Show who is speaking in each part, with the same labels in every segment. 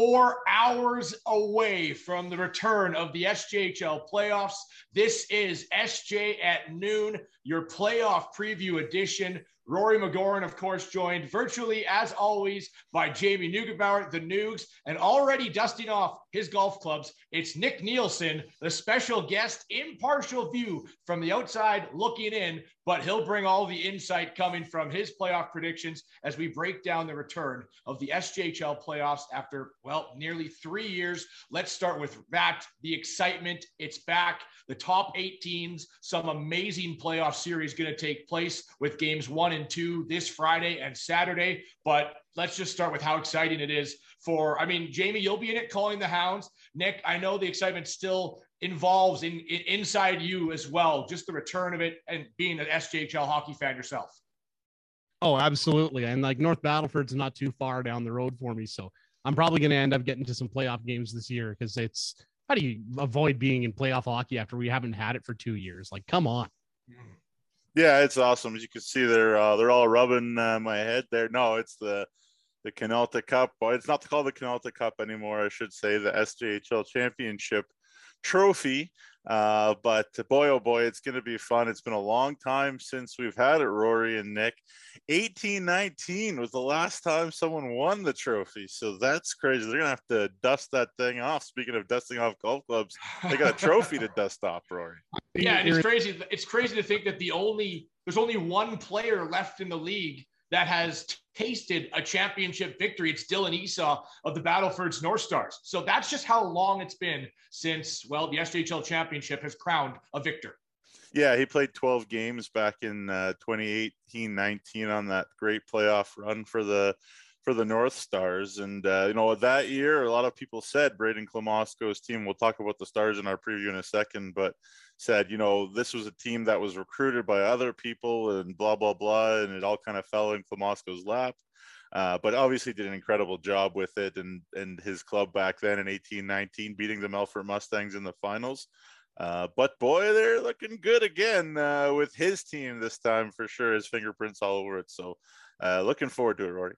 Speaker 1: 24 hours away from the return of the SJHL playoffs. This is SJ at noon, your playoff preview edition. Rory McGoran, of course, joined virtually, as always, by Jamie Neugebauer, the Nugs, and already dusting off his golf clubs. It's Nick Nielsen, the special guest, impartial view from the outside looking in, but he'll bring all the insight coming from his playoff predictions as we break down the return of the SJHL playoffs after, well, nearly three years. Let's start with that. The excitement, it's back. The top eight teams, some amazing playoff series going to take place with games one and two this Friday and Saturday. But let's just start with how exciting it is for, I mean, Jamie, you'll be in it calling the Hounds. Nick, I know the excitement still involves in, in inside you as well, just the return of it and being an SJHL hockey fan yourself.
Speaker 2: Oh, absolutely. And like North Battleford's not too far down the road for me. So I'm probably going to end up getting to some playoff games this year because it's how do you avoid being in playoff hockey after we haven't had it for two years? Like, come on.
Speaker 3: Yeah, it's awesome. As you can see, they're uh, they're all rubbing uh, my head there. No, it's the the Canalta Cup. Well, it's not called the Canalta Cup anymore. I should say the SJHL Championship Trophy. Uh, but boy, oh boy, it's going to be fun. It's been a long time since we've had it, Rory and Nick. 1819 was the last time someone won the trophy. So that's crazy. They're going to have to dust that thing off. Speaking of dusting off golf clubs, they got a trophy to dust off, Rory.
Speaker 1: Yeah, and it's crazy. It's crazy to think that the only there's only one player left in the league that has tasted a championship victory. It's Dylan Esau of the Battleford's North Stars. So that's just how long it's been since, well, the SJHL championship has crowned a victor.
Speaker 3: Yeah, he played 12 games back in uh, 2018 19 on that great playoff run for the for the North Stars. And, uh, you know, that year, a lot of people said Braden Klamosko's team, we'll talk about the Stars in our preview in a second, but said, you know, this was a team that was recruited by other people and blah, blah, blah. And it all kind of fell in Klamosko's lap. Uh, but obviously did an incredible job with it and and his club back then in 1819 beating the Melfort Mustangs in the finals. Uh, but boy, they're looking good again uh, with his team this time for sure. His fingerprints all over it. So uh, looking forward to it, Rory.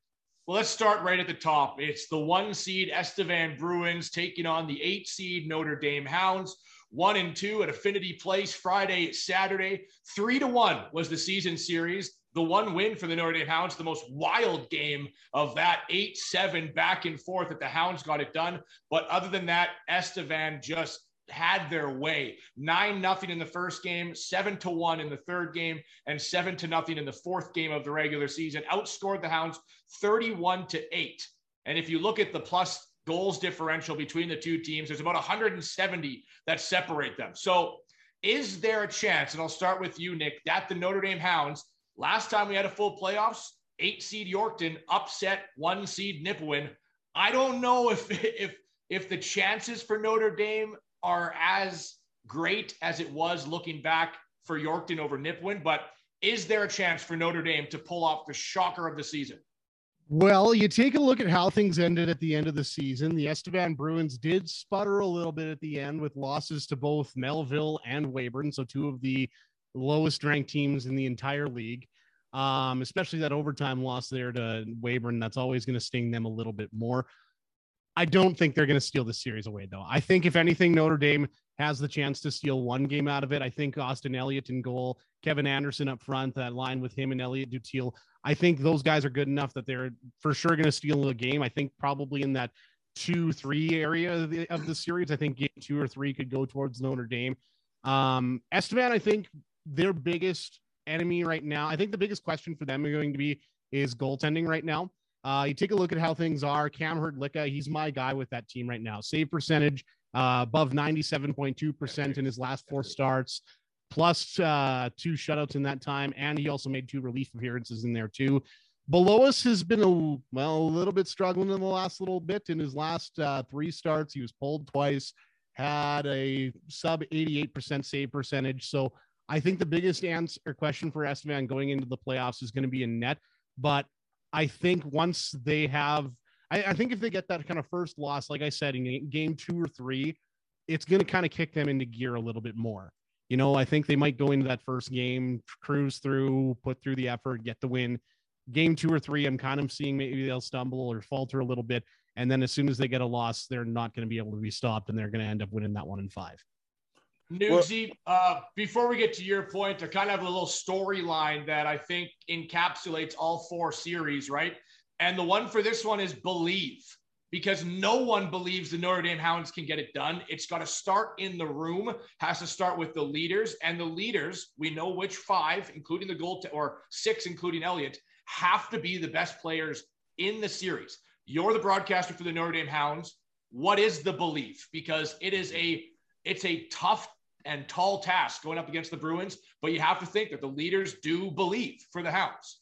Speaker 1: Well, let's start right at the top. It's the one seed Estevan Bruins taking on the eight seed Notre Dame Hounds one and two at Affinity Place Friday, Saturday. Three to one was the season series. The one win for the Notre Dame Hounds, the most wild game of that 8 7 back and forth that the Hounds got it done. But other than that, Estevan just had their way. Nine nothing in the first game, seven to one in the third game, and seven to nothing in the fourth game of the regular season. Outscored the Hounds 31 to eight. And if you look at the plus goals differential between the two teams. There's about 170 that separate them. So, is there a chance, and I'll start with you, Nick, that the Notre Dame Hounds, last time we had a full playoffs, eight seed Yorkton upset one seed Nipawin. I don't know if if if the chances for Notre Dame are as great as it was looking back for Yorkton over Nipawin, but is there a chance for Notre Dame to pull off the shocker of the season?
Speaker 2: Well, you take a look at how things ended at the end of the season. The Estevan Bruins did sputter a little bit at the end with losses to both Melville and Weyburn, so two of the lowest ranked teams in the entire league. Um, especially that overtime loss there to Weyburn. That's always going to sting them a little bit more. I don't think they're going to steal the series away, though. I think, if anything, Notre Dame has the chance to steal one game out of it. I think Austin Elliott in goal, Kevin Anderson up front, that line with him and Elliot Dutiel. I think those guys are good enough that they're for sure going to steal a game. I think probably in that two, three area of the, of the series. I think game two or three could go towards Notre Dame. Um, Estevan, I think their biggest enemy right now, I think the biggest question for them are going to be is goaltending right now. Uh, you take a look at how things are. Cam Hrdlicka, he's my guy with that team right now. Save percentage uh, above 97.2% in his last four starts, plus uh, two shutouts in that time. And he also made two relief appearances in there, too. Below us has been a well, a little bit struggling in the last little bit. In his last uh, three starts, he was pulled twice, had a sub 88% save percentage. So I think the biggest answer question for Estevan going into the playoffs is going to be in net. But I think once they have, I, I, think if they get that kind of first loss, like I said, in game two or three, it's going to kind of kick them into gear a little bit more. You know, I think they might go into that first game, cruise through, put through the effort, get the win. Game two or three, I'm kind of seeing maybe they'll stumble or falter a little bit. And then as soon as they get a loss, they're not going to be able to be stopped, and they're going to end up winning that one in five.
Speaker 1: Nugsy, uh, before we get to your point, I kind of have a little storyline that I think encapsulates all four series, right? And the one for this one is believe, because no one believes the Notre Dame Hounds can get it done. It's got to start in the room, has to start with the leaders. And the leaders, we know which five, including the goal, t- or six, including Elliott, have to be the best players in the series. You're the broadcaster for the Notre Dame Hounds. What is the belief? Because it is a it's a tough and tall task going up against the Bruins, but you have to think that the leaders do believe for the Hounds.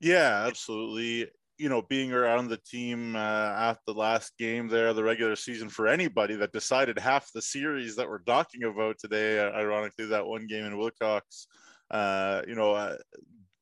Speaker 3: Yeah, absolutely. You know, being around the team uh, at the last game there, the regular season for anybody that decided half the series that we're talking about today, ironically, that one game in Wilcox, uh, you know, uh,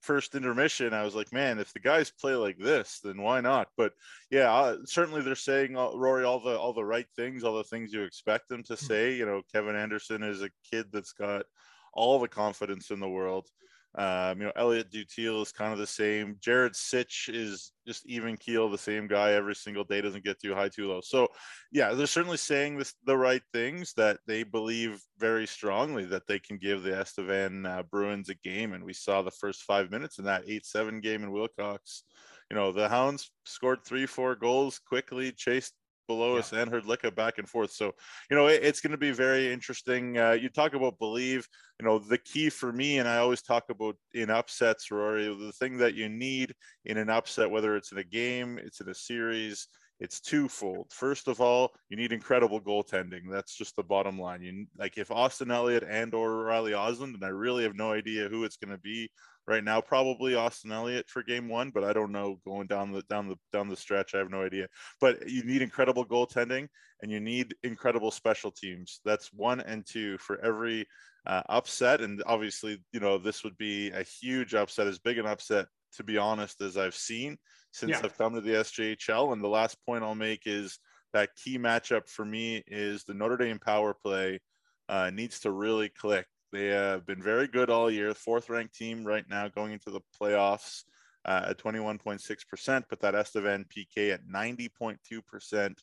Speaker 3: first intermission, I was like, man, if the guys play like this, then why not? But yeah, uh, certainly they're saying uh, Rory all the all the right things, all the things you expect them to hmm. say. You know, Kevin Anderson is a kid that's got all the confidence in the world. Um, you know, Elliott Dutiel is kind of the same. Jared Sitch is just even keel, the same guy every single day, doesn't get too high, too low. So, yeah, they're certainly saying this, the right things that they believe very strongly that they can give the Estevan uh, Bruins a game. And we saw the first five minutes in that 8 7 game in Wilcox. You know, the Hounds scored three, four goals quickly, chased below yeah. us and Hrdlicka back and forth. So, you know, it, it's going to be very interesting. Uh, you talk about believe, you know, the key for me, and I always talk about in upsets, Rory, the thing that you need in an upset, whether it's in a game, it's in a series, it's twofold. First of all, you need incredible goaltending. That's just the bottom line. You like if Austin Elliott and or Riley Osland, and I really have no idea who it's going to be right now. Probably Austin Elliott for game one, but I don't know going down the down the down the stretch. I have no idea. But you need incredible goaltending and you need incredible special teams. That's one and two for every uh, upset. And obviously, you know, this would be a huge upset, as big an upset to be honest as I've seen since yeah. I've come to the SJHL. And the last point I'll make is that key matchup for me is the Notre Dame power play uh, needs to really click. They have been very good all year, fourth ranked team right now going into the playoffs uh, at 21.6%, but that Estevan PK at 90.2%,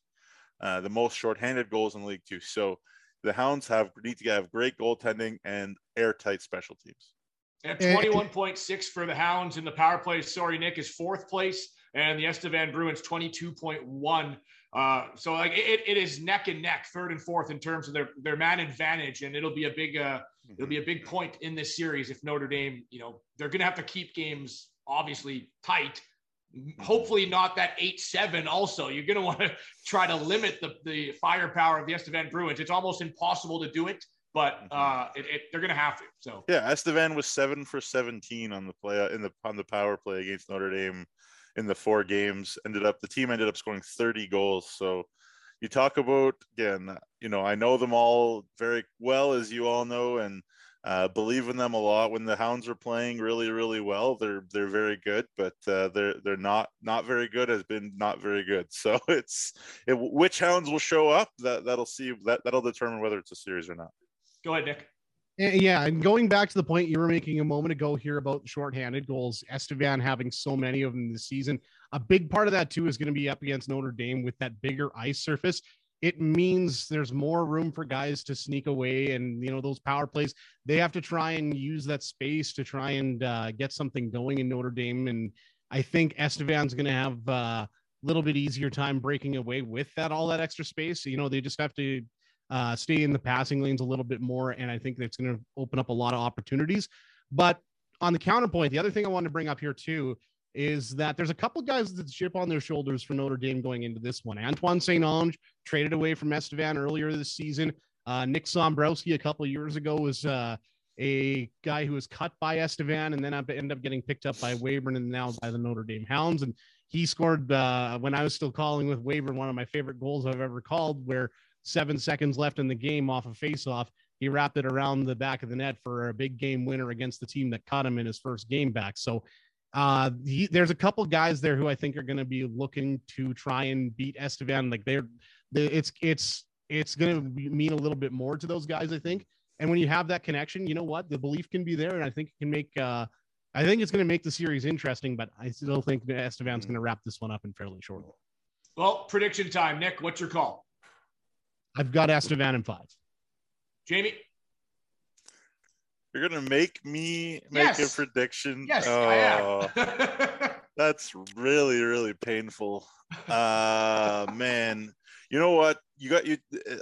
Speaker 3: uh, the most shorthanded goals in League Two. So the Hounds have need to have great goaltending and airtight special teams.
Speaker 1: At 21.6 for the Hounds in the power play. Sorry, Nick is fourth place, and the Estevan Bruins 22.1. Uh, so like it, it is neck and neck, third and fourth in terms of their their man advantage, and it'll be a big uh, it'll be a big point in this series if Notre Dame, you know, they're going to have to keep games obviously tight. Hopefully not that eight seven. Also, you're going to want to try to limit the the firepower of the Estevan Bruins. It's almost impossible to do it but mm-hmm. uh, it, it, they're going to have to. So
Speaker 3: yeah, Estevan was seven for seventeen on the play in the on the power play against Notre Dame in the four games. Ended up the team ended up scoring thirty goals. So you talk about again, you know, I know them all very well, as you all know, and uh, believe in them a lot. When the Hounds are playing really, really well, they're they're very good, but uh, they're they're not not very good. Has been not very good. So it's it, which Hounds will show up. That that'll see that that'll determine whether it's a series or not.
Speaker 1: Go ahead, Nick.
Speaker 2: Yeah, and going back to the point you were making a moment ago here about shorthanded goals, Estevan having so many of them this season, a big part of that too is going to be up against Notre Dame with that bigger ice surface. It means there's more room for guys to sneak away, and you know those power plays. They have to try and use that space to try and uh, get something going in Notre Dame, and I think Estevan's going to have a uh, little bit easier time breaking away with that all that extra space. You know, they just have to uh, stay in the passing lanes a little bit more. And I think that's going to open up a lot of opportunities. But on the counterpoint, the other thing I wanted to bring up here too is that there's a couple guys that chip on their shoulders for Notre Dame going into this one. Antoine St. Ange traded away from Estevan earlier this season. Uh, Nick Sombrowski a couple years ago was uh, a guy who was cut by Estevan and then ended up getting picked up by Weyburn and now by the Notre Dame Hounds. And he scored uh, when I was still calling with Weyburn, one of my favorite goals I've ever called, where seven seconds left in the game off a of faceoff. He wrapped it around the back of the net for a big game winner against the team that caught him in his first game back. So uh, he, there's a couple guys there who I think are going to be looking to try and beat Estevan. Like they're, they, it's it's it's going to mean a little bit more to those guys, I think. And when you have that connection, you know what, the belief can be there, and I think it can make. Uh, I think it's going to make the series interesting, but I still think Estevan's mm-hmm. going to wrap this one up in fairly short.
Speaker 1: Well, prediction time. Nick, what's your call?
Speaker 2: I've got Estevan in five.
Speaker 1: Jamie?
Speaker 3: You're gonna make me make yes. a prediction.
Speaker 1: Yes, oh, I
Speaker 3: am. that's really, really painful. Uh man. You know what? You got you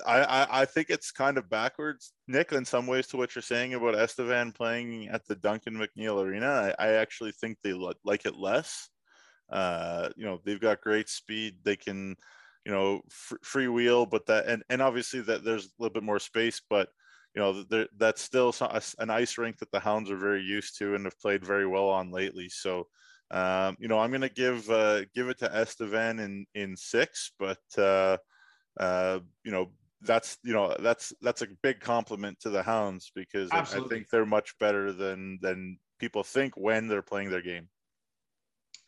Speaker 3: I, I I think it's kind of backwards, Nick, in some ways to what you're saying about Estevan playing at the Duncan McNeil Arena. I, I actually think they like it less. Uh, you know, they've got great speed. They can, you know, free wheel, but that and and obviously that there's a little bit more space, but you know, there, that's still an ice rink that the Hounds are very used to and have played very well on lately. So, um, you know, I'm going to give uh, give it to Estevan in in six, but uh, uh, you know, that's you know that's that's a big compliment to the Hounds because I, I think they're much better than than people think when they're playing their game.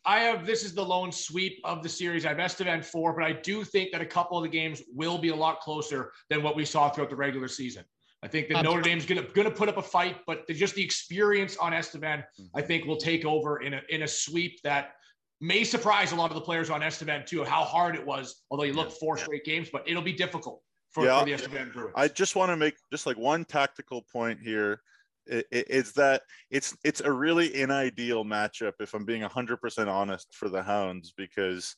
Speaker 1: I have this is the lone sweep of the series. I have Estevan four, but I do think that a couple of the games will be a lot closer than what we saw throughout the regular season. I think that Notre Dame's gonna gonna put up a fight, but just the experience on Estevan, I think, will take over in a in a sweep that may surprise a lot of the players on Estevan too. How hard it was, although you look four straight games, but it'll be difficult for, yeah, for the Estevan Bruins.
Speaker 3: I just want to make just like one tactical point here it's that it's it's a really unideal matchup if I'm being 100% honest for the Hounds because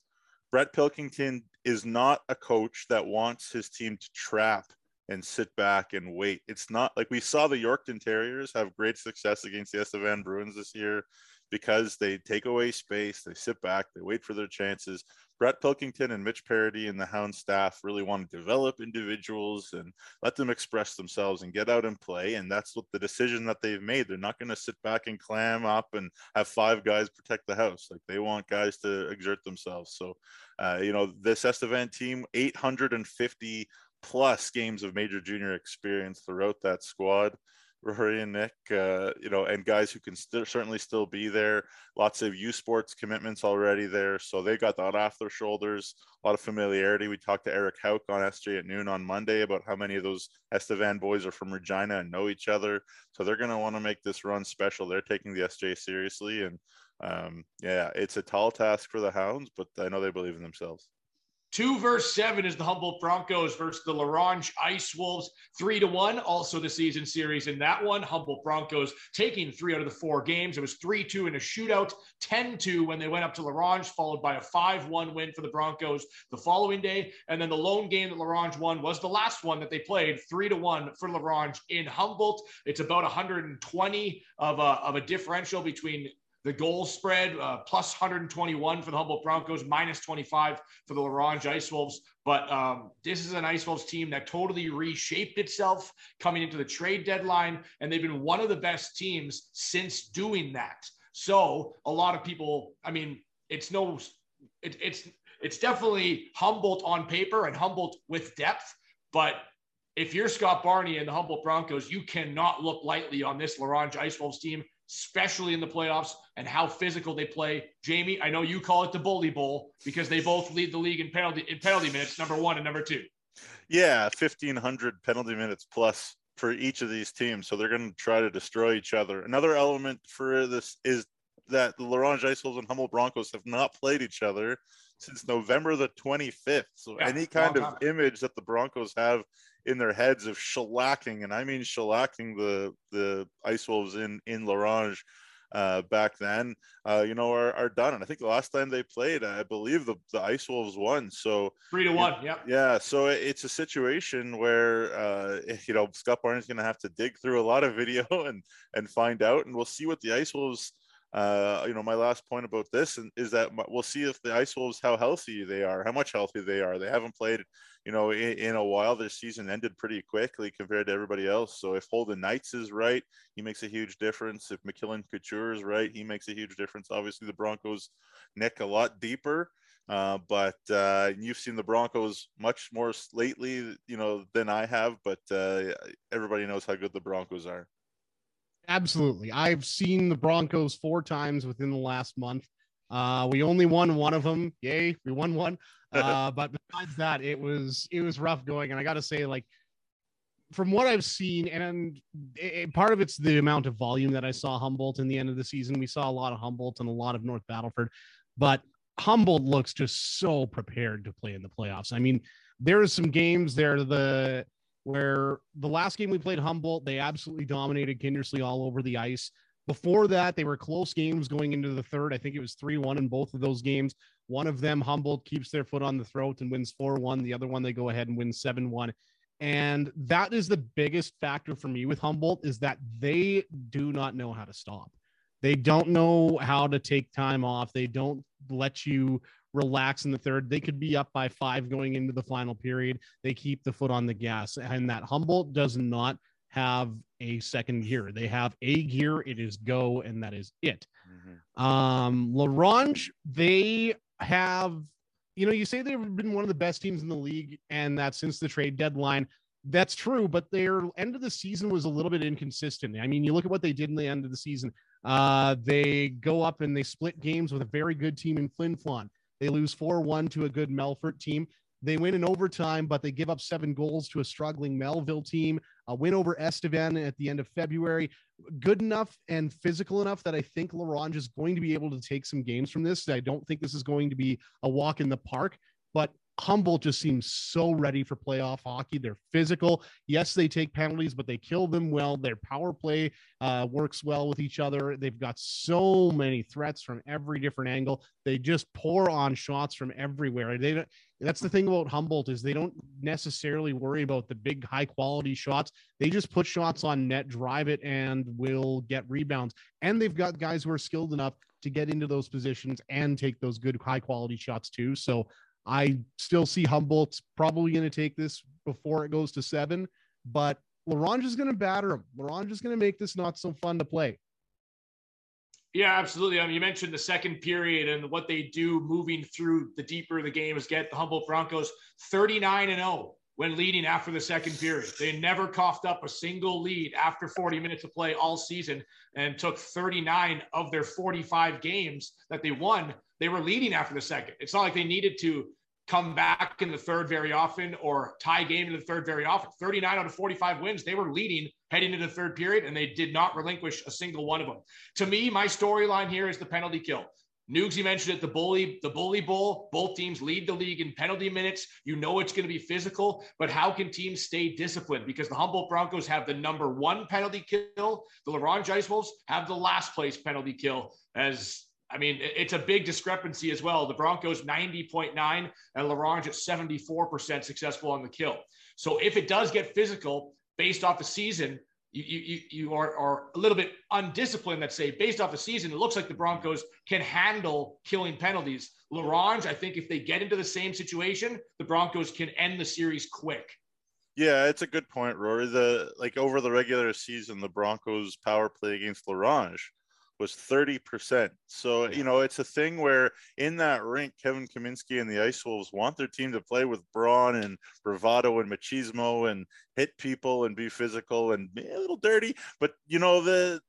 Speaker 3: Brett Pilkington is not a coach that wants his team to trap and sit back and wait. It's not like we saw the Yorkton Terriers have great success against the Estevan Bruins this year because they take away space, they sit back, they wait for their chances. Brett Pilkington and Mitch Parody and the Hound staff really want to develop individuals and let them express themselves and get out and play. And that's what the decision that they've made. They're not going to sit back and clam up and have five guys protect the house. Like they want guys to exert themselves. So, uh, you know, this Estevan team, 850 plus games of major junior experience throughout that squad. Rory and Nick, uh, you know, and guys who can st- certainly still be there. Lots of U Sports commitments already there, so they got that off their shoulders. A lot of familiarity. We talked to Eric Hauk on SJ at noon on Monday about how many of those Estevan boys are from Regina and know each other. So they're going to want to make this run special. They're taking the SJ seriously, and um, yeah, it's a tall task for the Hounds, but I know they believe in themselves.
Speaker 1: Two verse seven is the Humboldt Broncos versus the La Ronge Ice Wolves. Three to one, also the season series in that one. Humboldt Broncos taking three out of the four games. It was 3 2 in a shootout, 10 2 when they went up to La Ronge, followed by a 5 1 win for the Broncos the following day. And then the lone game that La Ronge won was the last one that they played, 3 to 1 for La Ronge in Humboldt. It's about 120 of a, of a differential between the goal spread uh, plus 121 for the Humboldt Broncos, minus 25 for the La Ronge Ice Wolves. But um, this is an Ice Wolves team that totally reshaped itself coming into the trade deadline, and they've been one of the best teams since doing that. So a lot of people, I mean, it's no, it, it's it's definitely Humboldt on paper and Humboldt with depth, but if you're Scott Barney and the Humboldt Broncos, you cannot look lightly on this La Ronge Ice Wolves team especially in the playoffs and how physical they play. Jamie, I know you call it the bully bowl because they both lead the league in penalty in penalty minutes, number one and number two.
Speaker 3: Yeah, fifteen hundred penalty minutes plus for each of these teams. So they're going to try to destroy each other. Another element for this is that the La Ronge and Humboldt Broncos have not played each other since November the 25th. So yeah, any kind of image that the Broncos have in their heads of shellacking, and I mean shellacking the the Ice Wolves in in La Ronge uh, back then, uh, you know, are, are done. And I think the last time they played, I believe the, the Ice Wolves won. So
Speaker 1: three to one. Yeah.
Speaker 3: Yeah. So it's a situation where, uh, you know, Scott Barnes is going to have to dig through a lot of video and, and find out, and we'll see what the Ice Wolves uh, you know, my last point about this is that we'll see if the Ice Wolves how healthy they are, how much healthy they are. They haven't played, you know, in, in, a while. Their season ended pretty quickly compared to everybody else. So if Holden Knights is right, he makes a huge difference. If McKillen Couture is right, he makes a huge difference. Obviously, the Broncos neck a lot deeper. Uh, but uh, you've seen the Broncos much more lately, you know, than I have. But uh, everybody knows how good the Broncos are.
Speaker 2: Absolutely. I've seen the Broncos four times within the last month. Uh, we only won one of them. Yay, we won one. Uh, but besides that, it was it was rough going. And I got to say, like from what I've seen, and it, part of it's the amount of volume that I saw Humboldt in the end of the season. We saw a lot of Humboldt and a lot of North Battleford, but Humboldt looks just so prepared to play in the playoffs. I mean, there are some games there the where the last game we played Humboldt, they absolutely dominated Kindersley all over the ice. Before that, they were close games going into the third. I think it was 3 1 in both of those games. One of them, Humboldt, keeps their foot on the throat and wins 4 1. The other one, they go ahead and win 7 1. And that is the biggest factor for me with Humboldt is that they do not know how to stop. They don't know how to take time off. They don't let you relax in the third. They could be up by five going into the final period. They keep the foot on the gas. And that Humboldt does not have a second gear. They have a gear. It is go, and that is it. Mm-hmm. Um, La Ronge, they have you know, you say they've been one of the best teams in the league, and that since the trade deadline. That's true, but their end of the season was a little bit inconsistent. I mean, you look at what they did in the end of the season. Uh, they go up and they split games with a very good team in Flin Flon. They lose 4 1 to a good Melfort team. They win in overtime, but they give up seven goals to a struggling Melville team. A win over Estevan at the end of February good enough and physical enough that I think La Ronge is going to be able to take some games from this. I don't think this is going to be a walk in the park, but Humboldt just seems so ready for playoff hockey. They're physical. Yes, they take penalties, but they kill them well. Their power play uh, works well with each other. They've got so many threats from every different angle. They just pour on shots from everywhere. They don't, that's the thing about Humboldt is they don't necessarily worry about the big high quality shots. They just put shots on net, drive it, and will get rebounds. And they've got guys who are skilled enough to get into those positions and take those good high quality shots too. So I still see Humboldt's probably going to take this before it goes to seven, but La Ronge is going to batter him. La Ronge is going to make this not so fun to play.
Speaker 1: Yeah, absolutely. I mean, you mentioned the second period and what they do moving through the deeper the games get. The Humboldt Broncos 39 and 0 when leading after the second period. They never coughed up a single lead after 40 minutes of play all season and took 39 of their 45 games that they won. They were leading after the second. It's not like they needed to come back in the third very often or tie game in the third very often. 39 out of 45 wins, they were leading heading into the third period, and they did not relinquish a single one of them. To me, my storyline here is the penalty kill. Nugsy mentioned it, the bully, the bully bowl. Both teams lead the league in penalty minutes. You know it's going to be physical, but how can teams stay disciplined? Because the Humboldt Broncos have the number one penalty kill. The La Ronge Ice Wolves have the last place penalty kill. As I mean, it's a big discrepancy as well. The Broncos 90.9 and La Ronge at 74% successful on the kill. So if it does get physical based off the season, you, you, you are, are a little bit undisciplined, let's say, based off the season. It looks like the Broncos can handle killing penalties. La Ronge, I think if they get into the same situation, the Broncos can end the series quick.
Speaker 3: Yeah, it's a good point, Rory. The like over the regular season, the Broncos power play against La Ronge was 30%. So, you know, it's a thing where in that rink, Kevin Kaminski and the Ice Wolves want their team to play with brawn and bravado and machismo and hit people and be physical and be a little dirty. But, you know, the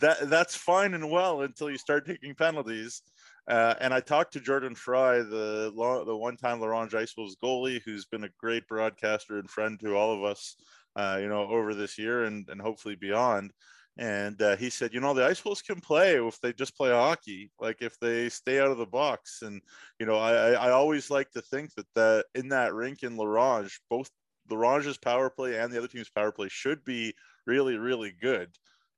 Speaker 3: that that's fine and well until you start taking penalties. Uh, and I talked to Jordan Fry, the the one-time La Ronge Ice Wolves goalie, who's been a great broadcaster and friend to all of us, uh, you know, over this year and and hopefully beyond and uh, he said, you know, the Ice Wolves can play if they just play hockey, like if they stay out of the box. And you know, I I always like to think that that in that rink in La Ronge, both La Ronge's power play and the other team's power play should be really really good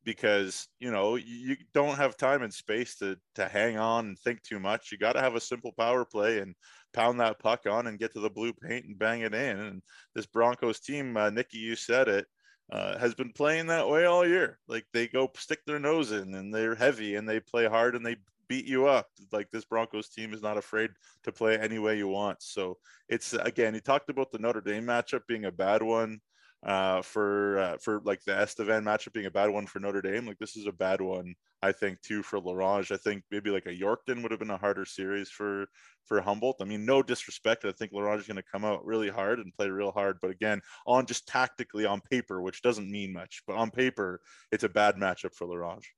Speaker 3: because you know you don't have time and space to to hang on and think too much. You got to have a simple power play and pound that puck on and get to the blue paint and bang it in. And this Broncos team, uh, Nikki, you said it uh, has been playing that way all year. Like they go stick their nose in and they're heavy and they play hard and they beat you up. Like this Broncos team is not afraid to play any way you want. So it's again, he talked about the Notre Dame matchup being a bad one uh, for uh, for like the Estevan matchup being a bad one for Notre Dame. Like this is a bad one, I think, too for La Ronge. I think maybe like a Yorkton would have been a harder series for for Humboldt. I mean, no disrespect. I think La Ronge is going to come out really hard and play real hard. But again, on just tactically on paper, which doesn't mean much, but on paper, it's a bad matchup for La Ronge.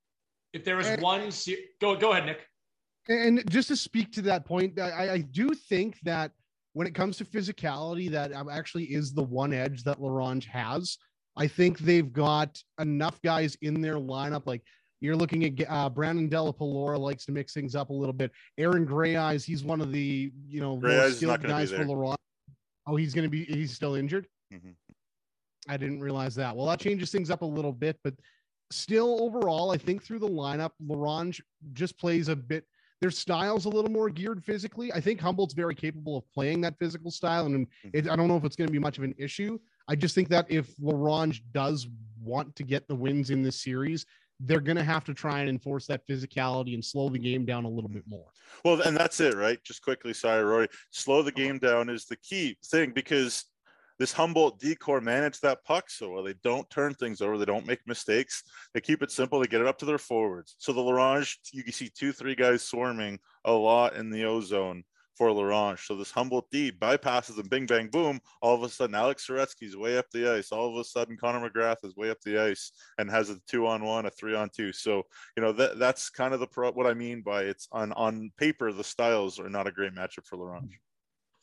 Speaker 1: If there was one, go go ahead, Nick.
Speaker 2: And just to speak to that point, I, I do think that when it comes to physicality, that actually is the one edge that La Ronge has. I think they've got enough guys in their lineup. Like You're looking at uh, Brandon Della likes to mix things up a little bit. Aaron Gray Eyes, he's one of the you know
Speaker 3: more skilled guys for
Speaker 2: La Ronge. Oh, he's going to be. He's still injured. Mm-hmm. I didn't realize that. Well, that changes things up a little bit, but still, overall, I think through the lineup, La Ronge just plays a bit. Their style's a little more geared physically. I think Humboldt's very capable of playing that physical style, and mm-hmm. it, I don't know if it's going to be much of an issue. I just think that if La Ronge does want to get the wins in this series, they're going to have to try and enforce that physicality and slow the game down a little bit more.
Speaker 3: Well, and that's it, right? Just quickly, sorry, Rory. Slow the game down is the key thing because this Humboldt decor manage that puck so well. They don't turn things over. They don't make mistakes. They keep it simple. They get it up to their forwards. So the La Ronge, you can see two, three guys swarming a lot in the ozone for La Ronge. So this Humboldt D bypasses them, bing, bang, boom. All of a sudden, Alex Soretsky's way up the ice. All of a sudden, Connor McGrath is way up the ice and has a two on one, a three on two. So, you know, that that's kind of the pro, what I mean by it's on, on paper, the styles are not a great matchup for La Ronge.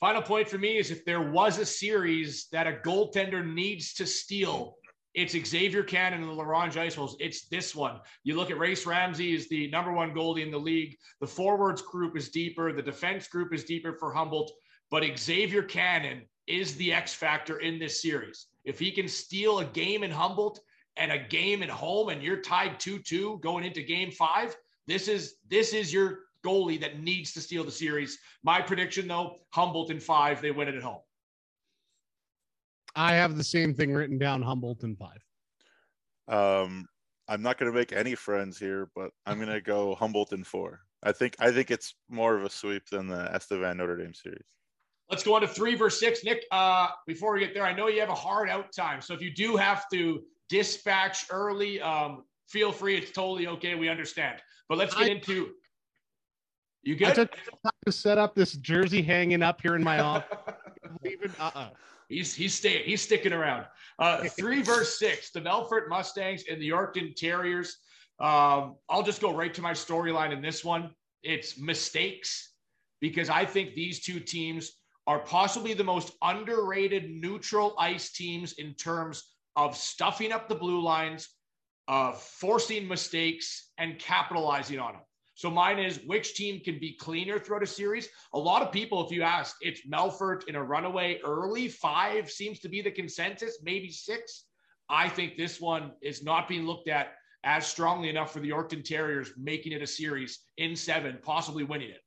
Speaker 1: Final point for me is if there was a series that a goaltender needs to steal it's Xavier Cannon and the La Ronge Ice Wolves. It's this one. You look at Race Ramsey is the number one goalie in the league. The forwards group is deeper. The defense group is deeper for Humboldt. But Xavier Cannon is the X factor in this series. If he can steal a game in Humboldt and a game at home, and you're tied two-two going into Game Five, this is this is your goalie that needs to steal the series. My prediction, though, Humboldt in five, they win it at home.
Speaker 2: I have the same thing written down Humboldt in five.
Speaker 3: Um, I'm not going to make any friends here, but I'm going to go Humboldt in four. I think I think it's more of a sweep than the Estevan Notre Dame series.
Speaker 1: Let's go on to three verse six. Nick, uh, before we get there, I know you have a hard out time. So if you do have to dispatch early, um, feel free. It's totally okay. We understand. But let's get I, into you get I took
Speaker 2: time to set up this jersey hanging up here in my office.
Speaker 1: uh-uh. He's he's staying. He's sticking around. Uh, three verse six. The Melfort Mustangs and the Yorkton Terriers. Um, I'll just go right to my storyline in this one. It's mistakes because I think these two teams are possibly the most underrated neutral ice teams in terms of stuffing up the blue lines, of forcing mistakes, and capitalizing on them. So mine is which team can be cleaner throughout a series? A lot of people, if you ask, it's Melfort in a runaway early. Five seems to be the consensus, maybe six. I think this one is not being looked at as strongly enough for the Yorkton Terriers making it a series in seven, possibly winning it.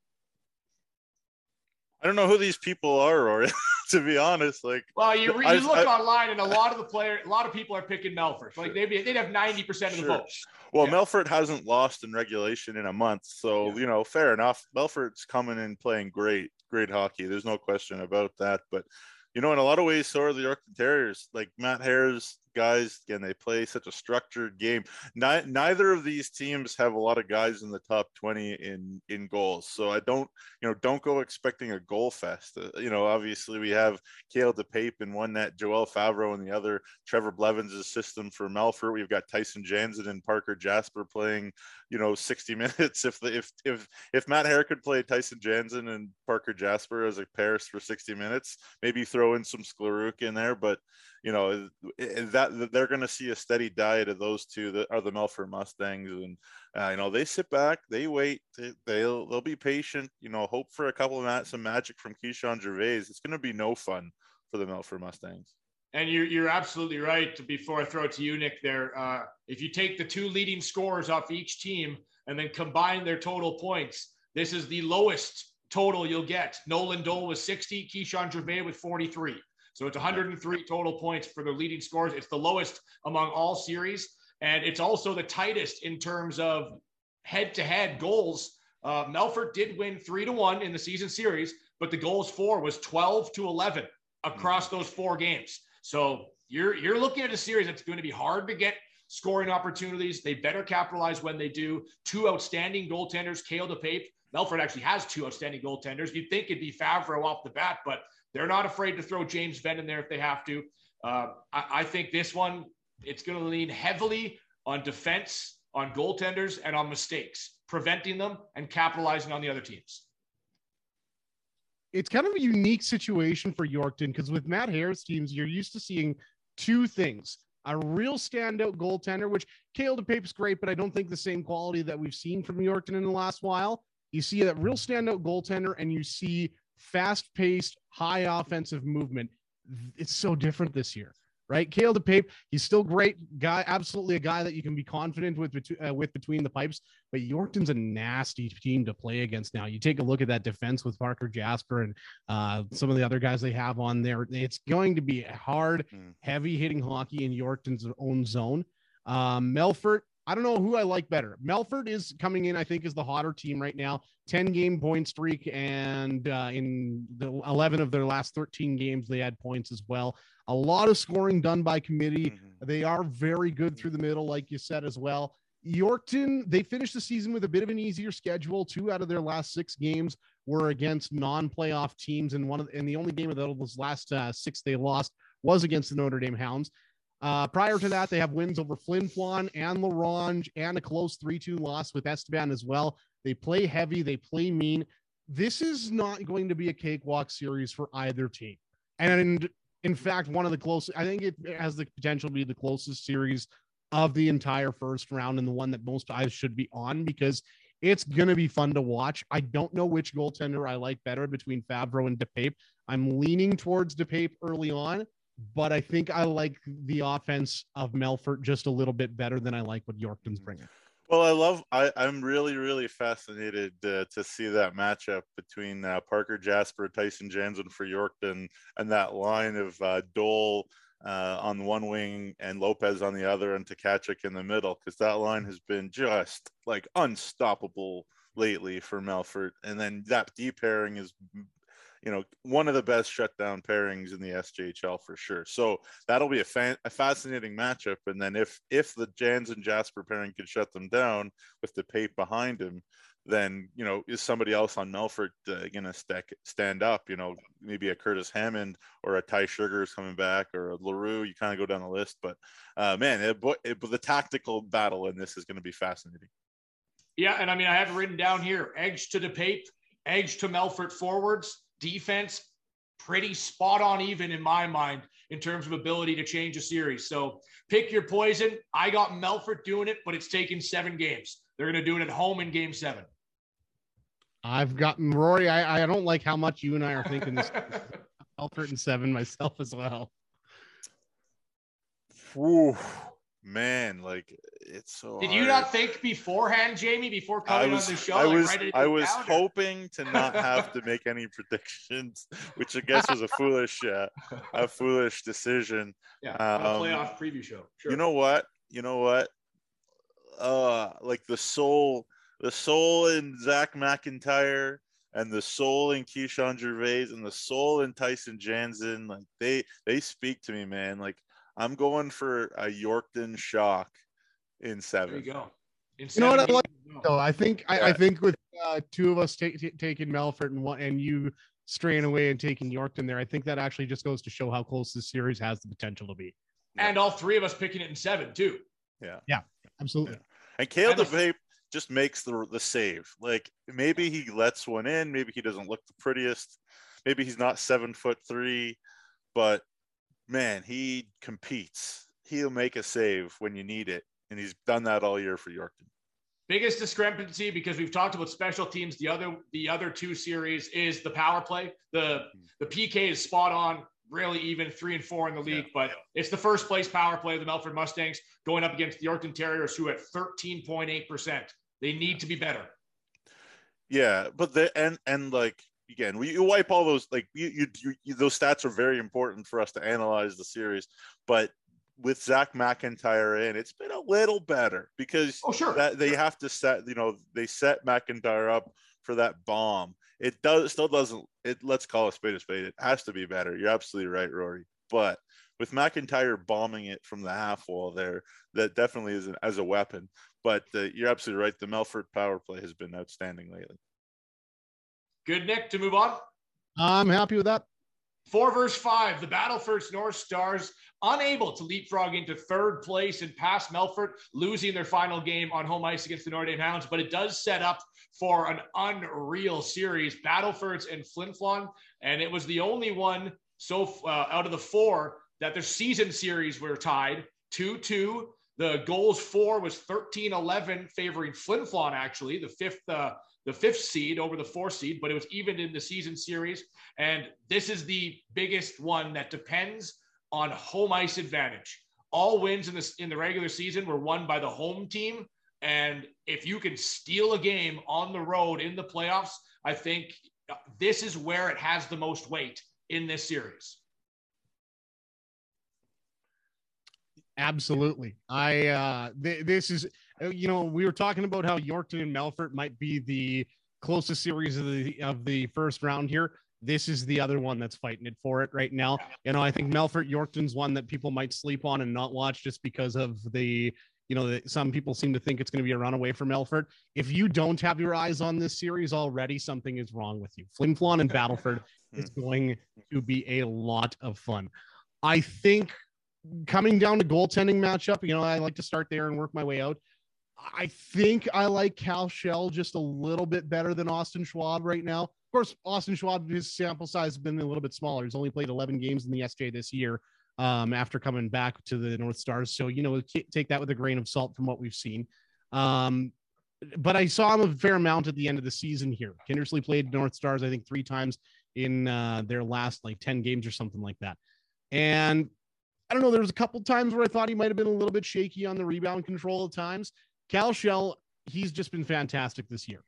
Speaker 3: I don't know who these people are, or to be honest, like.
Speaker 1: Well, you, you I, look I, online, and a lot of the player, a lot of people are picking Melfort. Like they'd be, they'd have ninety percent of the votes.
Speaker 3: Well, yeah. Melfort hasn't lost in regulation in a month, so yeah. you know, fair enough. Melfort's coming in playing great, great hockey. There's no question about that. But you know, in a lot of ways, so are the Yorkton Terriers. Like Matt Hare's guys again they play such a structured game? Ni- neither of these teams have a lot of guys in the top 20 in in goals so i don't you know don't go expecting a goal fest. Uh, you know obviously we have Kale DePape in one net joel favreau in the other trevor blevins' system for melfort. We've got tyson jansen and parker jasper playing you know 60 minutes. If the if if if matt hare could play tyson jansen and parker jasper as a pair for 60 minutes maybe throw in some sklaruk in there but you know that they're going to see a steady diet of those two that are the Melfort Mustangs, and uh, you know they sit back, they wait, they, they'll they'll be patient. You know, hope for a couple of mats, some magic from Keyshawn Gervais. It's going to be no fun for the Melfort Mustangs.
Speaker 1: And you're you're absolutely right. Before I throw it to you, Nick, there, uh, if you take the two leading scores off each team and then combine their total points, this is the lowest total you'll get. Nolan Dole was 60, Keyshawn Gervais with 43. So it's 103 total points for the leading scores. It's the lowest among all series. And it's also the tightest in terms of head to head goals. Uh, Melfort did win three to one in the season series, but the goals for was 12 to 11 across mm-hmm. those four games. So you're, you're looking at a series that's going to be hard to get scoring opportunities. They better capitalize when they do. Two outstanding goaltenders, Kale DePape. Melfort actually has two outstanding goaltenders. You'd think it'd be Favreau off the bat, but they're not afraid to throw James Venn in there if they have to. Uh, I, I think this one, it's going to lean heavily on defense, on goaltenders, and on mistakes, preventing them and capitalizing on the other teams.
Speaker 2: It's kind of a unique situation for Yorkton because with Matt Hare's teams, you're used to seeing two things a real standout goaltender, which Kale DePape's great, but I don't think the same quality that we've seen from Yorkton in the last while. You see that real standout goaltender, and you see fast paced, high offensive movement. It's so different this year right? Kale DePape, he's still great guy, absolutely a guy that you can be confident with uh, with between the pipes. But Yorkton's a nasty team to play against now. You take a look at that defense with Parker Jasper and uh, some of the other guys they have on there. It's going to be a hard, mm. heavy hitting hockey in Yorkton's own zone. Um, Melfort, I don't know who I like better. Melfort is coming in, I think, is the hotter team right now. 10 game point streak, and uh, in the 11 of their last 13 games, they had points as well. A lot of scoring done by committee. Mm-hmm. They are very good through the middle, like you said as well. Yorkton, they finished the season with a bit of an easier schedule. Two out of their last six games were against non-playoff teams, and one of and the only game of those last uh, six they lost was against the Notre Dame Hounds. Uh, prior to that, they have wins over Flin Flon and La Ronge and a close 3 2 loss with Estevan as well. They play heavy, they play mean. This is not going to be a cakewalk series for either team. And in fact, one of the closest, I think it has the potential to be the closest series of the entire first round and the one that most eyes should be on because it's going to be fun to watch. I don't know which goaltender I like better between Favreau and DePape. I'm leaning towards DePape early on, but I think I like the offense of Melfort just a little bit better than I like what Yorkton's bringing.
Speaker 3: Well, I love. I, I'm really, really fascinated uh, to see that matchup between uh, Parker Jasper, Tyson Jansen for Yorkton, and that line of uh, Dole uh, on one wing and Lopez on the other, and Tkachuk in the middle, because that line has been just like unstoppable lately for Melfort. And then that D pairing is you know, one of the best shutdown pairings in the SJHL for sure. So that'll be a, a fascinating matchup. And then if if the Jans and Jasper pairing could shut them down with DePape behind him, then you know is somebody else on Melfort uh, to stack stand up? You know, maybe a Curtis Hammond or a Ty Sugars coming back or a Larue. You kind of go down the list, but uh, man, it, it, the tactical battle in this is going to be fascinating.
Speaker 1: Yeah, and I mean, I have written down here: edge to the Pape, edge to Melfort forwards, defense pretty spot on even in my mind in terms of ability to change a series. So pick your poison. I got Melfort doing it, but it's taken seven games. They're going to do it at home in game seven.
Speaker 2: I've gotten Rory. I, I don't like how much you and I are thinking this. Melfort and seven myself as well.
Speaker 3: Ooh, man, like it's so.
Speaker 1: Did
Speaker 3: hard.
Speaker 1: you not think beforehand, Jamie, before coming
Speaker 3: was,
Speaker 1: on the show?
Speaker 3: I was,
Speaker 1: like,
Speaker 3: I was hoping to not have to make any predictions, which I guess was a foolish, uh, a foolish decision.
Speaker 1: Yeah, um, playoff preview show.
Speaker 3: Sure. You know what? You know what? Uh, like the soul, the soul in Zach McIntyre and the soul in Keyshawn Gervais and the soul in Tyson Jansen, like they they speak to me, man. Like I'm going for a Yorkton shock in seven.
Speaker 1: There you go. In
Speaker 2: you know what I like? Though I think I, I think with uh, two of us t- t- taking Melfort and one and you straying away and taking Yorkton there, I think that actually just goes to show how close this series has the potential to be.
Speaker 1: And all three of us picking it in seven too.
Speaker 3: Yeah.
Speaker 2: Yeah. Absolutely. Yeah.
Speaker 3: And Kale DePape just makes the the save. Like maybe he lets one in. Maybe he doesn't look the prettiest. Maybe he's not seven foot three, but man, he competes. He'll make a save when you need it and he's done that all year for Yorkton.
Speaker 1: Biggest discrepancy because we've talked about special teams. The other the other two series is the power play. The the PK is spot on, really even three and four in the league, yeah. but it's the first place power play of the Melfort Mustangs going up against the Yorkton Terriers, who at 13.8%. They need to be better.
Speaker 3: Yeah, but the and and like again, we, you wipe all those like you, you, you those stats are very important for us to analyze the series, but with Zach McIntyre in, it's been a little better because
Speaker 1: oh, sure.
Speaker 3: that they have to set, you know, they set McIntyre up for that bomb. It does still doesn't it let's call a spade a spade. It has to be better. You're absolutely right, Rory. But with McIntyre bombing it from the half wall there, that definitely is an, as a weapon. But uh, you're absolutely right. The Melfort power play has been outstanding lately.
Speaker 1: Good, Nick. To move on.
Speaker 2: I'm happy with that.
Speaker 1: Four verse five, the battle Battleford's North Stars unable to leapfrog into third place and pass Melfort, losing their final game on home ice against the Notre Dame Hounds. But it does set up for an unreal series, Battlefords and Flin Flon. And it was the only one so uh, out of the four that their season series were tied. 2 2. The goals for was 13 11, favoring Flin Flon, actually, the fifth. Uh, the fifth seed over the fourth seed, but it was even in the season series. And this is the biggest one that depends on home ice advantage. All wins in the in the regular season were won by the home team, and if you can steal a game on the road in the playoffs, I think this is where it has the most weight in this series.
Speaker 2: Absolutely. I uh th- this is Uh, you know, we were talking about how Yorkton and Melfort might be the closest series of the of the first round here. This is the other one that's fighting it for it right now. You know, I think Melfort Yorkton's one that people might sleep on and not watch just because of the you know, some people seem to think it's going to be a runaway for Melfort. If you don't have your eyes on this series already, something is wrong with you. Flin Flon and Battleford is going to be a lot of fun. I think coming down to goaltending matchup, you know, I like to start there and work my way out. I think I like Cal Shell just a little bit better than Austin Schwab right now. Of course, Austin Schwab, his sample size has been a little bit smaller. He's only played 11 games in the SJ this year um, after coming back to the North Stars. So, you know, take that with a grain of salt from what we've seen. Um, but I saw him a fair amount at the end of the season here. Kindersley played North Stars, I think, three times in uh, their last like 10 games or something like that. And I don't know, there was a couple times where I thought he might have been a little bit shaky on the rebound control at times. Cal Shell, he's just been fantastic this year.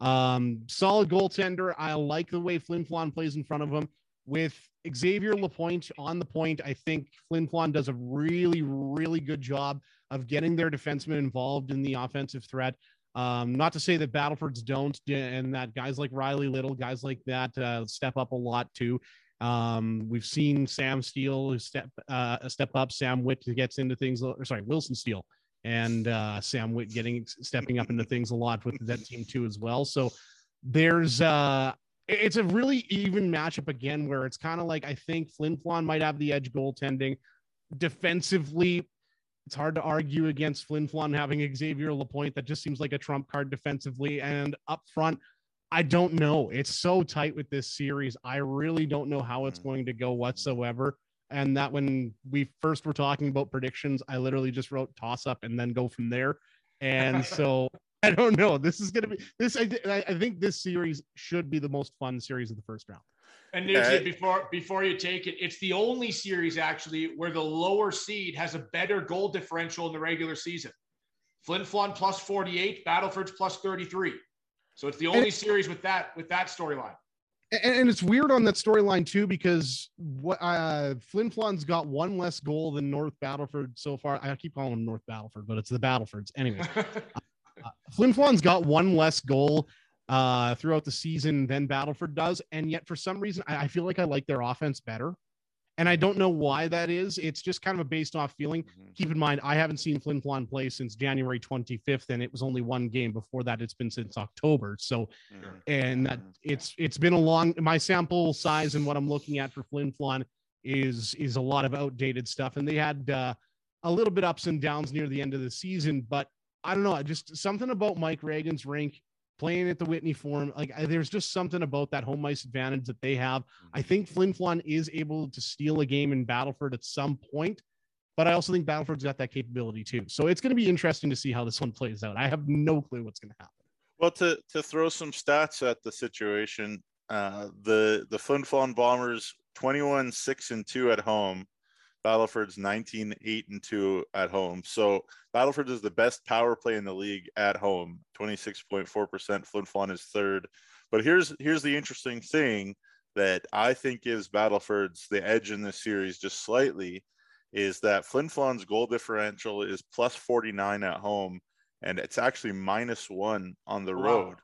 Speaker 2: Um, solid goaltender. I like the way Flin Flon plays in front of him. With Xavier Lapointe on the point, I think Flin Flon does a really, really good job of getting their defensemen involved in the offensive threat. Um, not to say that Battlefords don't, and that guys like Riley Little, guys like that, uh, step up a lot too. Um, we've seen Sam Steele step uh, step up. Sam Witt gets into things. Or sorry, Wilson Steele and uh, Sam Witt getting stepping up into things a lot with that team too as well. So there's uh it's a really even matchup again where it's kind of like I think Flin Flon might have the edge goaltending. Defensively, it's hard to argue against Flin Flon having Xavier Lapointe. That just seems like a trump card defensively. And up front, I don't know. It's so tight with this series. I really don't know how it's mm. going to go whatsoever and that when we first were talking about predictions, I literally just wrote toss up and then go from there. And so I don't know. This is going to be this. I, I think this series should be the most fun series of the first round.
Speaker 1: And Nugsy, before before you take it, it's the only series actually where the lower seed has a better goal differential in the regular season. Flin Flon plus 48, Battleford's plus 33. So it's the only and, series with that with that storyline
Speaker 2: and, and it's weird on that storyline too because what uh, Flin Flon's got one less goal than North Battleford so far. I keep calling them North Battleford, but it's the Battlefords. anyway. uh, Flin Flon's got one less goal uh, throughout the season than Battleford does, and yet for some reason I, I feel like I like their offense better. And I don't know why that is. It's just kind of a based off feeling. Mm-hmm. Keep in mind, I haven't seen Flin Flon play since January 25th, and it was only one game. Before that, it's been since October. So, mm-hmm. and that it's it's been a long. My sample size and what I'm looking at for Flin Flon is is a lot of outdated stuff, and they had uh, a little bit ups and downs near the end of the season. But I don't know, just something about Mike Reagan's rink playing at the Whitney Forum. Like there's just something about that home ice advantage that they have. I mm-hmm. think Flin Flon is able to steal a game in Battleford at some point, but I also think Battleford's got that capability too. So it's going to be interesting to see how this one plays out. I have no clue what's going to happen.
Speaker 3: Well, to to throw some stats at the situation, uh, the the Flin Flon Bombers 21 6 and 2 at home Battleford's 19 8 and 2 at home. So Battleford is the best power play in the league at home, 26.4%. Flin Flon is third. But here's here's the interesting thing that I think gives Battleford's the edge in this series just slightly is that Flin Flon's goal differential is plus 49 at home and it's actually minus one on the wow. road.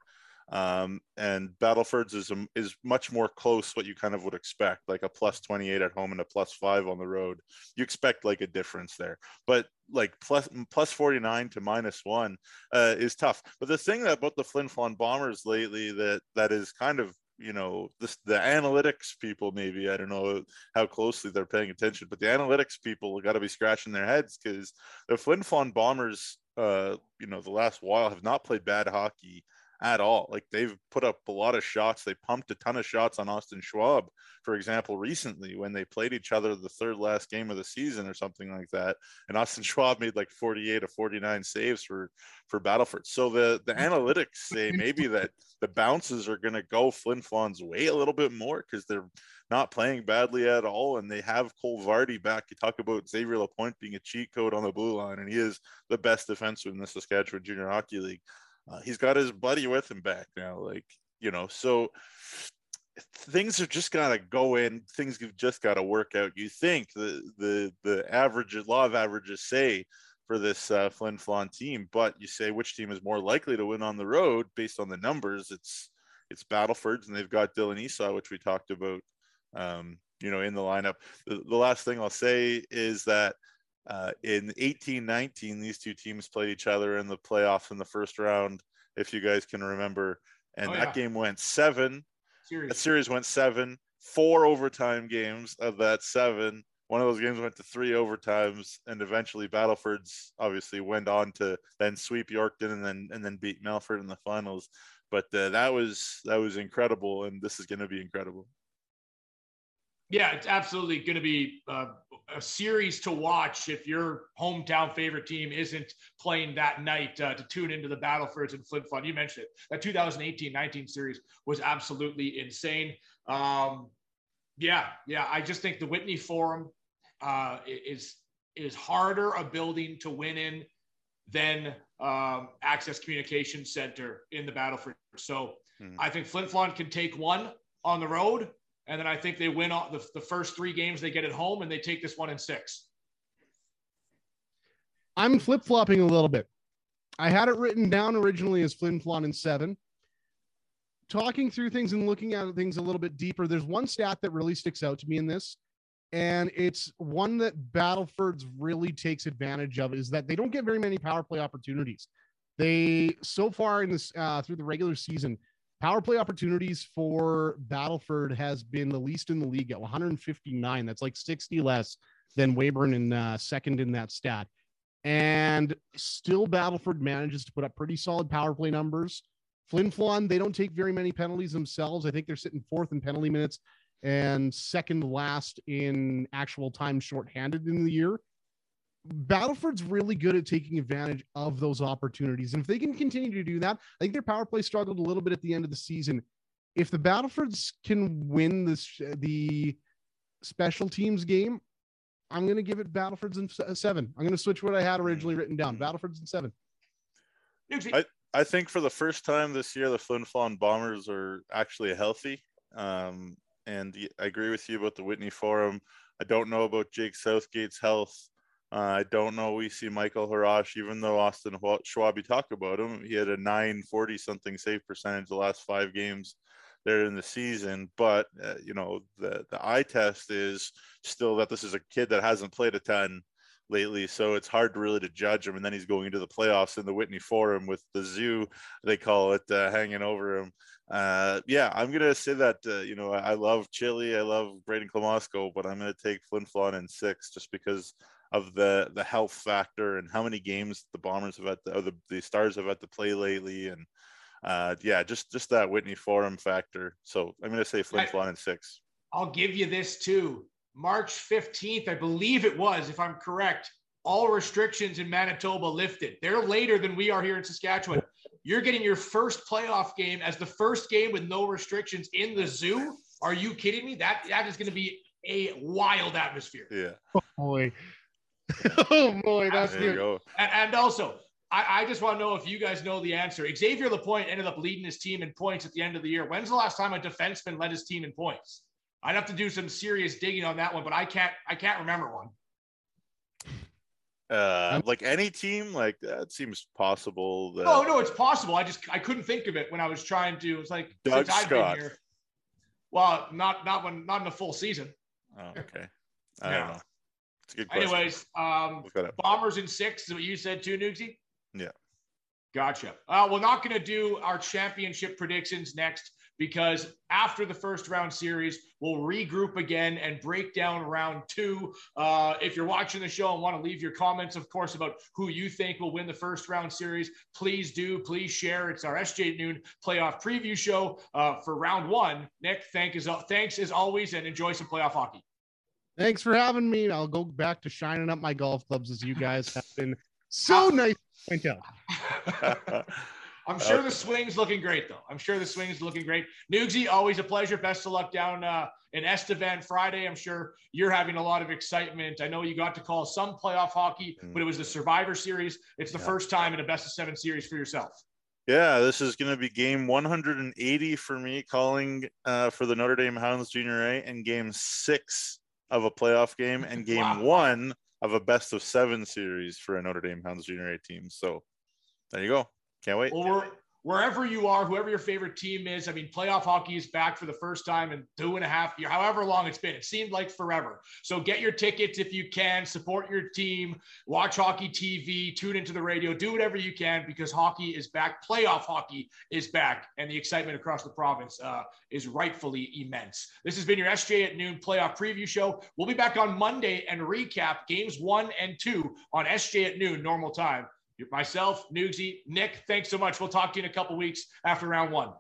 Speaker 3: Um, and Battleford's is a, is much more close what you kind of would expect, like a plus 28 at home and a plus five on the road. You expect like a difference there, but like plus plus 49 to minus one uh, is tough. But the thing about the Flin Flon Bombers lately that that is kind of you know the analytics people maybe i don't know how closely they're paying attention but the analytics people got to be scratching their heads because the flin flon bombers uh you know the last while have not played bad hockey at all. Like they've put up a lot of shots. They pumped a ton of shots on Austin Schwab, for example, recently when they played each other the third last game of the season or something like that. And Austin Schwab made like 48 or 49 saves for for Battleford. So the the mm. analytics say maybe that the bounces are going to go Flin Flon's way a little bit more because they're not playing badly at all, and they have Cole Vardy back. You talk about Xavier Lapointe being a cheat code on the blue line, and he is the best defenseman in the Saskatchewan Junior Hockey League. Uh, he's got his buddy with him back now, like you know. So things have just got to go in. Things have just got to work out. You think the the the average law of averages say for this uh, Flin Flon team, but you say which team is more likely to win on the road based on the numbers? It's it's Battleford's, and they've got Dylan Esau, which we talked about um, you know, in the lineup. The, the, last thing I'll say is that uh, in 1819, these two teams played each other in the playoffs in the first round, if you guys can remember. And oh, yeah. that game went seven. Series. That series went seven, four overtime games of that seven. One of those games went to three overtimes, and eventually Battleford's obviously went on to then sweep Yorkton and then and then beat Melfort in the finals. But uh, that was that was incredible, and this is going to be incredible.
Speaker 1: Yeah, it's absolutely going to be uh, a series to watch if your hometown favorite team isn't playing that night uh, to tune into the Battlefords and Flin Flon. You mentioned it. That 2018-19 series was absolutely insane. Um, yeah, yeah. I just think the Whitney Forum uh, is is harder a building to win in than um, Access Communication Center in the Battleford. So hmm. I think Flin Flon can take one on the road and then I think they win all the, the first three games they get at home and they take this one in six.
Speaker 2: I'm flip flopping a little bit. I had it written down originally as Flin Flon in seven. Talking through things and looking at things a little bit deeper, there's one stat that really sticks out to me in this, and it's one that Battleford's really takes advantage of is that they don't get very many power play opportunities. They so far in this uh, through the regular season, Power play opportunities for Battleford has been the least in the league at 159. That's like 60 less than Weyburn in uh, second in that stat. And still, Battleford manages to put up pretty solid power play numbers. Flin Flon, they don't take very many penalties themselves. I think they're sitting fourth in penalty minutes and second last in actual time shorthanded in the year. Battleford's really good at taking advantage of those opportunities. And if they can continue to do that, I think their power play struggled a little bit at the end of the season. If the Battlefords can win this the special teams game, I'm going to give it Battlefords in seven. I'm going to switch what I had originally written down. Battlefords in seven.
Speaker 3: I, I think for the first time this year, the Flin Flon Bombers are actually healthy. Um, and I agree with you about the Whitney Forum. I don't know about Jake Southgate's health. Uh, I don't know. We see Michael Harash, even though Austin Schwabi talked about him, he had a 940 something save percentage the last five games there in the season. But, uh, you know, the, the eye test is still that this is a kid that hasn't played a ton lately. So it's hard really to judge him. And then he's going into the playoffs in the Whitney Forum with the zoo, they call it, uh, hanging over him. Uh, yeah, I'm going to say that, uh, you know, I, love Chili. I love Brayden Klimosko, but I'm going to take Flin Flon in six just because – of the the health factor and how many games the Bombers have had to, or the, the Stars have had to play lately, and uh, yeah, just just that Whitney Forum factor. So I'm going to say Flin Flon in six.
Speaker 1: I'll give you this too. March 15th, I believe it was, if I'm correct, all restrictions in Manitoba lifted. They're later than we are here in Saskatchewan. You're getting your first playoff game as the first game with no restrictions in the zoo. Are you kidding me? That that is going to be a wild atmosphere.
Speaker 3: Yeah.
Speaker 2: Oh boy. oh boy, that's
Speaker 1: good.
Speaker 2: Go.
Speaker 1: And, and, also, I, I just want to know if you guys know the answer. Xavier Lapointe ended up leading his team in points at the end of the year. When's the last time a defenseman led his team in points? I'd have to do some serious digging on that one, but I can't. I can't remember one.
Speaker 3: Uh, like any team, like that seems possible. That...
Speaker 1: Oh no, it's possible. I just I couldn't think of it when I was trying to. It's like
Speaker 3: Doug since Scott. I've been here.
Speaker 1: Well, not not when not in a full season.
Speaker 3: Oh, okay. I yeah. don't know.
Speaker 1: It's a good question. Anyways, um, Bombers in six is what you said too, Nugsy?
Speaker 3: Yeah.
Speaker 1: Gotcha. Uh, we're not going to do our championship predictions next because after the first round series, we'll regroup again and break down round two. Uh, if you're watching the show and want to leave your comments, of course, about who you think will win the first round series, please do. Please share. It's our SJ Noon playoff preview show uh, for round one. Nick, thank is, thanks as always, and enjoy some playoff hockey.
Speaker 2: Thanks for having me. I'll go back to shining up my golf clubs as you guys have been so nice to point out.
Speaker 1: I'm sure the swing's looking great, though. I'm sure the swing's looking great. Nugsy, always a pleasure. Best of luck down uh, in Estevan Friday. I'm sure you're having a lot of excitement. I know you got to call some playoff hockey, mm. but it was the Survivor Series. It's the yeah. first time in a best of seven series for yourself.
Speaker 3: Yeah, this is going to be game 180 for me, calling uh, for the Notre Dame Hounds Junior A, and game six of a playoff game, and game wow. one of a best of seven series for a Notre Dame Hounds Junior A team. So there you go. Can't wait.
Speaker 1: We're wherever you are, whoever your favorite team is. I mean, playoff hockey is back for the first time in two and a half years, however long it's been. It seemed like forever. So get your tickets if you can, support your team, watch hockey TV, tune into the radio, do whatever you can because hockey is back. Playoff hockey is back, and the excitement across the province uh, is rightfully immense. This has been your SJ at noon playoff preview show. We'll be back on Monday and recap games one and two on SJ at noon, normal time myself, Nugsy, Nick, thanks so much. We'll talk to you in a couple weeks after round one.